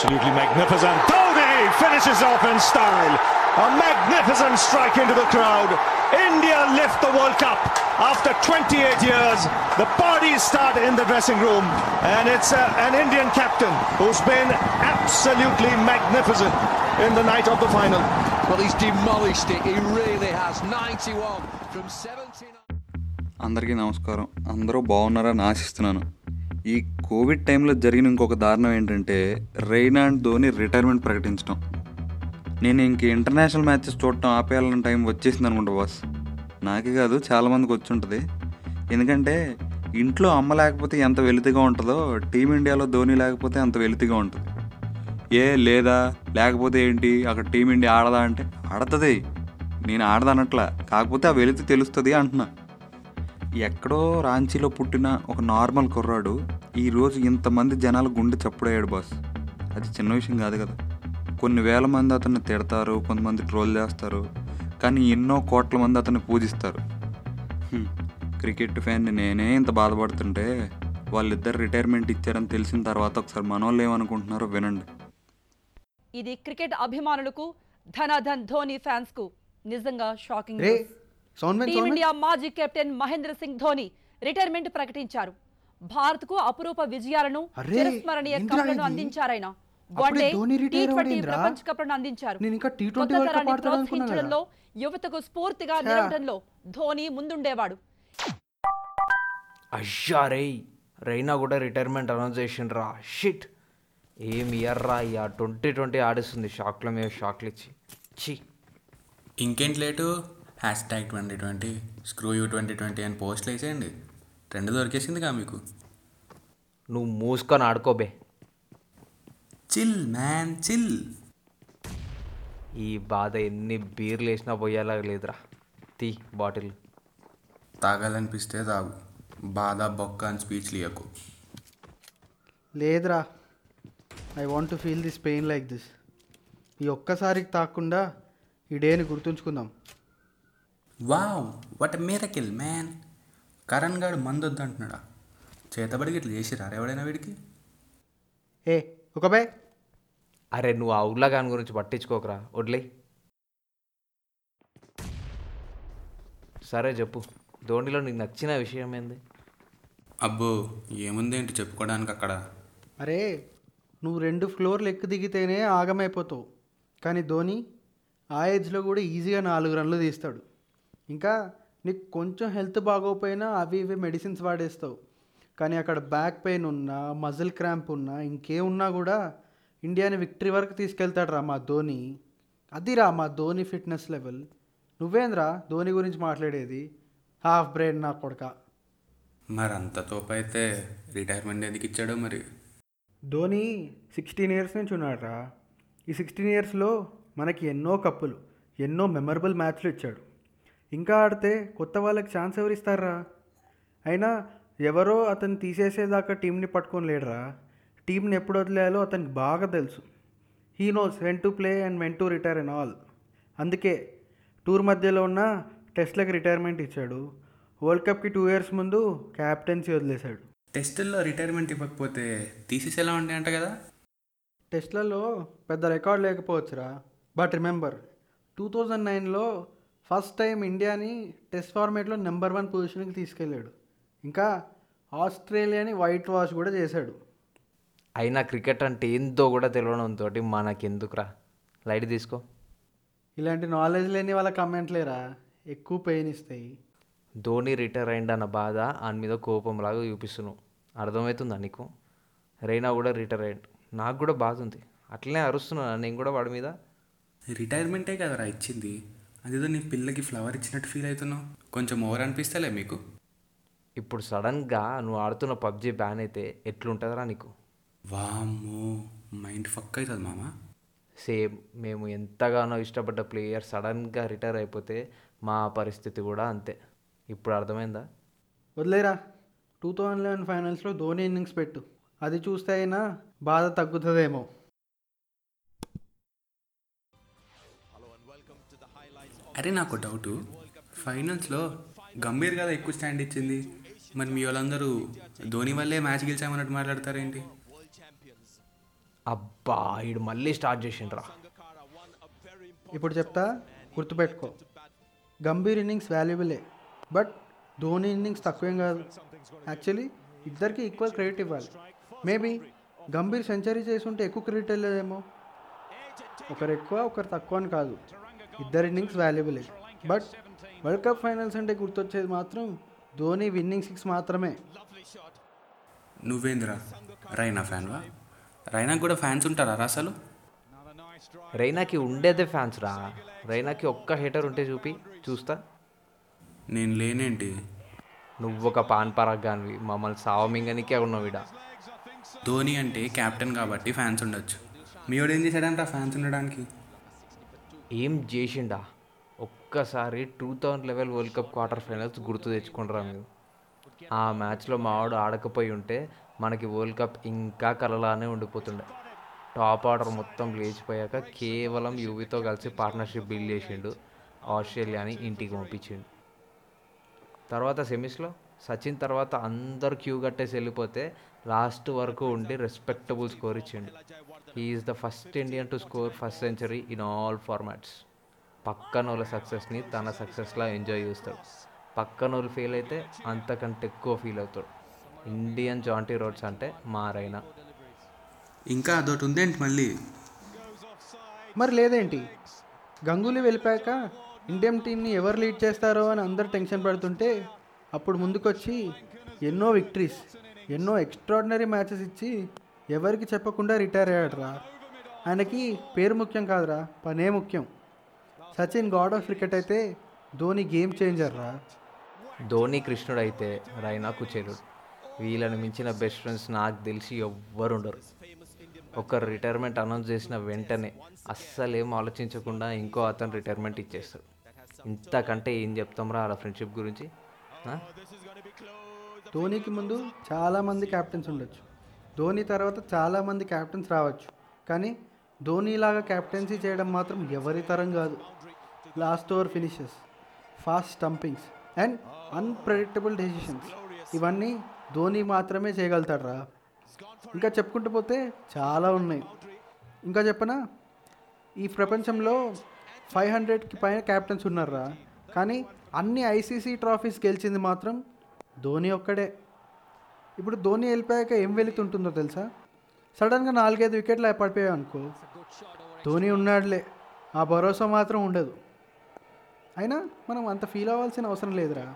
Absolutely magnificent. Dhoni finishes off in style. A magnificent strike into the crowd. India lift the World Cup after 28 years. The parties start in the dressing room, and it's uh, an Indian captain who's been absolutely magnificent in the night of the final. Well, he's demolished it. He really has. 91 from 79. అందరికీ నమస్కారం అందరూ బాగున్నారని ఆశిస్తున్నాను ఈ Covid టైంలో జరిగిన ఇంకొక దారుణం ఏంటంటే రెయినా అండ్ ధోని రిటైర్మెంట్ ప్రకటించడం. నేను ఇంక ఇంటర్నేషనల్ మ్యాచెస్ చూడటం ఆపేయాలన్న టైం వచ్చేసింది అనుకుంటా బాస్. నాకే కాదు చాలామందికి వచ్చి ఉంటుంది. ఎందుకంటే ఇంట్లో అమ్మ లేకపోతే ఎంత వెలితిగా ఉంటుందో టీమిండియాలో ధోని లేకపోతే అంత వెలితిగా ఉంటుంది. ఏ లేదా? లేకపోతే ఏంటి? అక్కడ టీమిండియా ఆడదా అంటే ఆడుతుంది. నేను ఆడదనట్లా. కాకపోతే ఆ వెలితి తెలుస్తుంది అంటున్నా. ఎక్కడో రాంచీలో పుట్టిన ఒక నార్మల్ కుర్రాడు ఈరోజు ఇంతమంది జనాల గుండె చప్పుడయ్యాడు బాస్. అది చిన్న విషయం కాదు కదా. కొన్ని వేల మంది అతన్ని తిడతారు కొంతమంది ట్రోల్ చేస్తారు కానీ ఎన్నో కోట్ల మంది అతన్ని పూజిస్తారు. క్రికెట్ ఫ్యాన్ని నేనే ఇంత బాధపడుతుంటే వాళ్ళిద్దరు రిటైర్మెంట్ ఇచ్చారని తెలిసిన తర్వాత ఒకసారి మనోళ్ళు ఏమనుకుంటున్నారో వినండి. ఇది క్రికెట్ అభిమానులకు ధనాధన్ ధోని ఫ్యాన్స్కు నిజంగా షాకింగ్ టీమిండియా మాజీ కెప్టెన్ మహేంద్ర సింగ్ ధోని రిటైర్మెంట్ ప్రకటించారు. భారత్కు అపురూప విజయాలను చిరస్మరణీయ కప్లను? అందించారాయన అప్పుడే one day Dhoni T retire twenty అవ్వడేంట్రా? ప్రపంచ కప్లను అందించారు. నేను ఇంకా T20 కొత్త వరల్డ్ కప్ తరాన్ని ఆడతాడు అనుకున్నా కదా. ప్రోత్సహించడంలో యువతకు స్ఫూర్తిగా. నిలవడంలో ధోని ముందుండేవాడు. అయ్యా రే రైనా కూడా రిటైర్మెంట్ అనౌన్స్ చేసిండ్రా. షిట్. ఏం ఇయర్ రా ఇయ్యా ట్వంటీ ట్వంటీ ఆడిస్తుంది. షాక్ల మీద షాక్లు ఇచ్చి. ఛీ. ఇంకేంటి late? Hash tag twenty twenty screw you twenty twenty అని పోస్టులు వేసేయండి. రెండు దొరికేసిందిగా మీకు. నువ్వు మూసుకొని ఆడుకోబే చిల్ మ్యాన్ చిల్ ఈ బాధ ఎన్ని బీర్లు వేసినా పోయేలా లేదురా. తీ బాటిల్. తాగాలనిపిస్తే తాగు. బాధ బొక్క అని స్పీచ్ లియకు లేదురా. I want to feel this pain like this ఈ ఒక్కసారికి తాకుండా ఈ డేని గుర్తుంచుకుందాం. Wow what miracle man Karan గాడు మందొద్దు అంటున్నాడా చేతబడికి ఇట్లా చేసిరా ఎవడైనా వీడికి? ఏ ఒక బే. అరే నువ్వు ఆ ఉల్లగాని గురించి పట్టించుకోకరా. వడ్లే సరే చెప్పు. ధోనిలో నీకు నచ్చిన విషయం ఏంది? అబ్బో ఏముంది ఏంటి చెప్పుకోవడానికి అక్కడ? అరే నువ్వు రెండు ఫ్లోర్లు ఎక్కు దిగితేనే ఆగమైపోతావు. కానీ ధోని ఆ ఏజ్లో కూడా ఈజీగా నాలుగు రన్లు తీస్తాడు. ఇంకా నీకు కొంచెం హెల్త్ బాగోపోయినా అవి ఇవి మెడిసిన్స్ వాడేస్తావు. కానీ అక్కడ బ్యాక్ పెయిన్ ఉన్నా మజిల్ క్రాంప్ ఉన్నా ఇంకేమున్నా కూడా ఇండియాని విక్టరీ వరకు తీసుకెళ్తాడు రా మా ధోని. అదిరా మా ధోని ఫిట్నెస్ లెవెల్. నువ్వేంద్రా ధోని గురించి మాట్లాడేది? హాఫ్ బ్రెయిన్ నా కొడక. మరి అంత తోపైతే రిటైర్మెంట్ ఎందుకు ఇచ్చాడో మరి? ధోని సిక్స్టీన్ ఇయర్స్ నుంచి ఉన్నాడురా. ఈ సిక్స్టీన్ ఇయర్స్లో మనకి ఎన్నో కప్పులు ఎన్నో మెమరబుల్ మ్యాచ్లు ఇచ్చాడు. ఇంకా ఆడితే కొత్త వాళ్ళకి ఛాన్స్ ఎవరు ఇస్తారా? అయినా ఎవరో అతను తీసేసేదాకా టీంని పట్టుకొని లేడరా. టీంని ఎప్పుడు వదిలేయాలో అతనికి బాగా తెలుసు. He knows when to play and when to retire and all. అందుకే టూర్ మధ్యలో ఉన్న టెస్ట్లకు రిటైర్మెంట్ ఇచ్చాడు. వరల్డ్ కప్కి టూ ఇయర్స్ ముందు క్యాప్టెన్సీ వదిలేశాడు. టెస్టుల్లో రిటైర్మెంట్ ఇవ్వకపోతే తీసేసేలా ఉండే అంట కదా? టెస్ట్లలో పెద్ద రికార్డ్ లేకపోవచ్చురా. బట్ రిమెంబర్ టూ థౌజండ్ నైన్లో ఫస్ట్ టైం ఇండియాని టెస్ట్ ఫార్మేట్లో నెంబర్ వన్ పొజిషన్కి తీసుకెళ్ళాడు. ఇంకా ఆస్ట్రేలియాని వైట్ వాష్ కూడా చేశాడు. అయినా క్రికెట్ అంటే ఏందో కూడా తెలియడంతో మనకెందుకురా? లైట్ తీసుకో. ఇలాంటి నాలెడ్జ్ లేని వాళ్ళ కమెంట్లేరా ఎక్కువ పెయిన్ ఇస్తాయి. ధోని రిటైర్ అయింది అన్న బాధ ఆయన మీద కోపంలాగా చూపిస్తున్నావు అర్థమవుతుందా నీకు? రైనా కూడా రిటైర్ అయ్యిండు నాకు కూడా బాధ ఉంది. అట్లనే అరుస్తున్నాను నేను కూడా వాడి మీద? రిటైర్మెంటే కదరా ఇచ్చింది. అదేదో నీ పిల్లకి ఫ్లవర్ ఇచ్చినట్టు ఫీల్ అవుతున్నావు. కొంచెం ఓవర్ అనిపిస్తలే మీకు? ఇప్పుడు సడన్గా నువ్వు ఆడుతున్న పబ్జీ బ్యాన్ అయితే ఎట్లుంటుందిరా నీకు? వామ్మో మైండ్ ఫక్ అవుతుంది మామ. సేమ్ మేము ఎంతగానో ఇష్టపడ్డ ప్లేయర్ సడన్గా రిటైర్ అయిపోతే మా పరిస్థితి కూడా అంతే. ఇప్పుడు అర్థమైందా? వదిలేరా. టూ థౌజండ్ లెవెన్ ఫైనల్స్లో ధోని ఇన్నింగ్స్ పెట్టు. అది చూస్తే అయినా బాధ తగ్గుతుందేమో. అరే నాకు డౌటు. ఫైనల్స్లో గంభీర్ కదా ఎక్కువ స్టాండ్ ఇచ్చింది. మరి మీ వాళ్ళందరూ ధోని వల్లే మ్యాచ్ గెలిచామన్నట్టు మాట్లాడతారేంటి? అబ్బా ఈడు మళ్ళీ స్టార్ట్ చేసిండ్రా. ఇప్పుడు చెప్తా గుర్తుపెట్టుకో. గంభీర్ ఇన్నింగ్స్ వాల్యుబులే బట్ ధోని ఇన్నింగ్స్ తక్కువేం కాదు. యాక్చువల్లీ ఇద్దరికి ఈక్వల్ క్రెడిట్ ఇవ్వాలి. మేబీ గంభీర్ సెంచరీ చేసుంటే ఎక్కువ క్రెడిట్ వెళ్ళేదేమో ఒకరు ఎక్కువ ఒకరు తక్కువ అని కాదు. ఇద్దరు ఇన్నింగ్స్ వాల్యుబులే బట్ వరల్డ్ కప్ ఫైనల్స్ అంటే గుర్తొచ్చేది మాత్రం ధోని విన్నింగ్ సిక్స్ మాత్రమే. నువ్వేందిరా? రైనా ఫ్యాన్వా? రైనాకు కూడా ఫ్యాన్స్ ఉంటారా రా అసలు? రైనాకి ఉండేదే ఫ్యాన్స్ రా. రైనాకి ఒక్క హీటర్ ఉంటే చూపి చూస్తా. నేను లేనేంటి? నువ్వు ఒక పాన్ పరాగ్ గానివి మమ్మల్ని సావమింగనికే ఉన్నావు ఇడ ధోని అంటే కెప్టెన్ కాబట్టి ఫ్యాన్స్ ఉండొచ్చు. మీ వాడు ఏం చేశాడంట ఫ్యాన్స్ ఉండడానికి? ఏం చేసిండా? ఒక్కసారి two thousand eleven world cup quarter finals గుర్తు తెచ్చుకుంటారా మీరు. ఆ మ్యాచ్లో మావాడు ఆడకపోయి ఉంటే మనకి వరల్డ్ కప్ ఇంకా కలలానే ఉండిపోతుండే. టాప్ ఆర్డర్ మొత్తం లేచిపోయాక కేవలం యువితో కలిసి పార్ట్నర్షిప్ బిల్డ్ చేసిండు. ఆస్ట్రేలియాని ఇంటికి పంపించిండు. తర్వాత సెమీస్లో సచిన్ తర్వాత అందరు క్యూ కట్టేసి వెళ్ళిపోతే లాస్ట్ వరకు ఉండి రెస్పెక్టబుల్ స్కోర్ ఇచ్చిండు. Is the first Indian to score first century in all formats పక్కన వాళ్ళ సక్సెస్ని తన సక్సెస్లా ఎంజాయ్ చేస్తాడు. పక్కన వాళ్ళు ఫెయిల్ అయితే అంతకంటే ఎక్కువ ఫీల్ అవుతాడు. ఇండియన్ జాంటీ రోడ్స్ అంటే మారైనా. ఇంకా అదొకటి ఉందేంటి మళ్ళీ? మరి లేదేంటి? గంగూలీ వెళ్ళిపోయాక ఇండియన్ టీంని ఎవరు లీడ్ చేస్తారో అని అందరు టెన్షన్ పడుతుంటే అప్పుడు ముందుకొచ్చి ఎన్నో విక్టరీస్ ఎన్నో ఎక్స్ట్రాడినరీ మ్యాచెస్ ఇచ్చి ఎవరికి చెప్పకుండా రిటైర్ అయ్యాడురా. ఆయనకి పేరు ముఖ్యం కాదురా పనే ముఖ్యం. సచిన్ గాడ్ ఆఫ్ క్రికెట్ అయితే ధోని గేమ్ చేంజర్ రా ధోని కృష్ణుడు అయితే రైనా కుచేరుడు వీళ్ళని మించిన బెస్ట్ ఫ్రెండ్స్ నాకు తెలిసి ఎవ్వరు ఉండరు ఒకరు రిటైర్మెంట్ అనౌన్స్ చేసిన వెంటనే అస్సలు ఏం ఆలోచించకుండా ఇంకో అతను రిటైర్మెంట్ ఇచ్చేస్తాడు. ఇంతకంటే ఏం చెప్తాంరా వాళ్ళ ఫ్రెండ్షిప్ గురించి? ధోనికి ముందు చాలామంది క్యాప్టెన్స్ ఉండొచ్చు. ధోని తర్వాత చాలామంది క్యాప్టెన్స్ రావచ్చు. కానీ ధోనీలాగా క్యాప్టెన్సీ చేయడం మాత్రం ఎవరి తరం కాదు. Last over finishes fast stumpings and unpredictable decisions ఇవన్నీ ధోని మాత్రమే చేయగలుగుతాడు రా ఇంకా చెప్పుకుంటూ పోతే చాలా ఉన్నాయి. ఇంకా చెప్పనా? ఈ ప్రపంచంలో ఫైవ్ హండ్రెడ్కి పైన క్యాప్టెన్స్ ఉన్నారా కానీ అన్ని ఐసీసీ ట్రాఫీస్ గెలిచింది మాత్రం ధోని ఒక్కడే. ఇప్పుడు ధోని వెళ్ళిపోయాక ఏం వెళుతుంటుందో తెలుసా? సడన్గా నాలుగైదు వికెట్లు పడిపోయాయి అనుకో. ధోని ఉన్నాడులే. ఆ భరోసా మాత్రం ఉండదు. అయినా మనం అంత ఫీల్ అవ్వాల్సిన అవసరం లేదురా.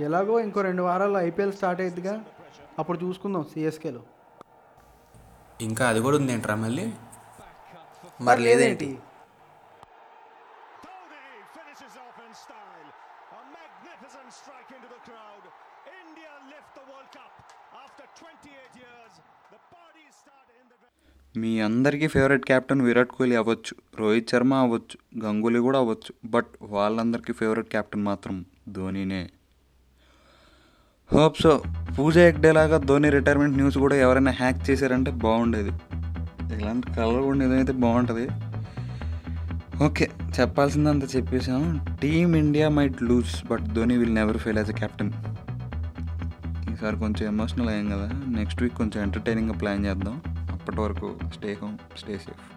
ఎలాగో ఇంకో రెండు వారాల్లో ఐపీఎల్ స్టార్ట్ అయ్యిద్దిగా అప్పుడు చూసుకుందాం సిఎస్కేలో. ఇంకా అది కూడా ఉందేంట్రా మళ్ళీ? మరి లేదేంటి? మీ అందరికీ ఫేవరెట్ కెప్టెన్ విరాట్ కోహ్లీ అవ్వచ్చు రోహిత్ శర్మ అవ్వచ్చు గంగూలీ కూడా అవ్వచ్చు బట్ వాళ్ళందరికీ ఫేవరెట్ కెప్టెన్ మాత్రం ధోనీనే. Hope so. పూజ హెగ్డే లాగా ధోని రిటైర్మెంట్ న్యూస్ కూడా ఎవరైనా హ్యాక్ చేశారంటే బాగుండేది. ఇలాంటి కలర్ కూడా నిజమైతే బాగుంటుంది. ఓకే చెప్పాల్సిందంత చెప్పేసాం team India might lose but Dhoni will never fail as a captain ఈసారి కొంచెం ఎమోషనల్ అయ్యాం కదా నెక్స్ట్ వీక్ కొంచెం ఎంటర్టైనింగ్గా ప్లాన్ చేద్దాం. అప్పటి వరకు స్టే హోమ్ స్టే సేఫ్.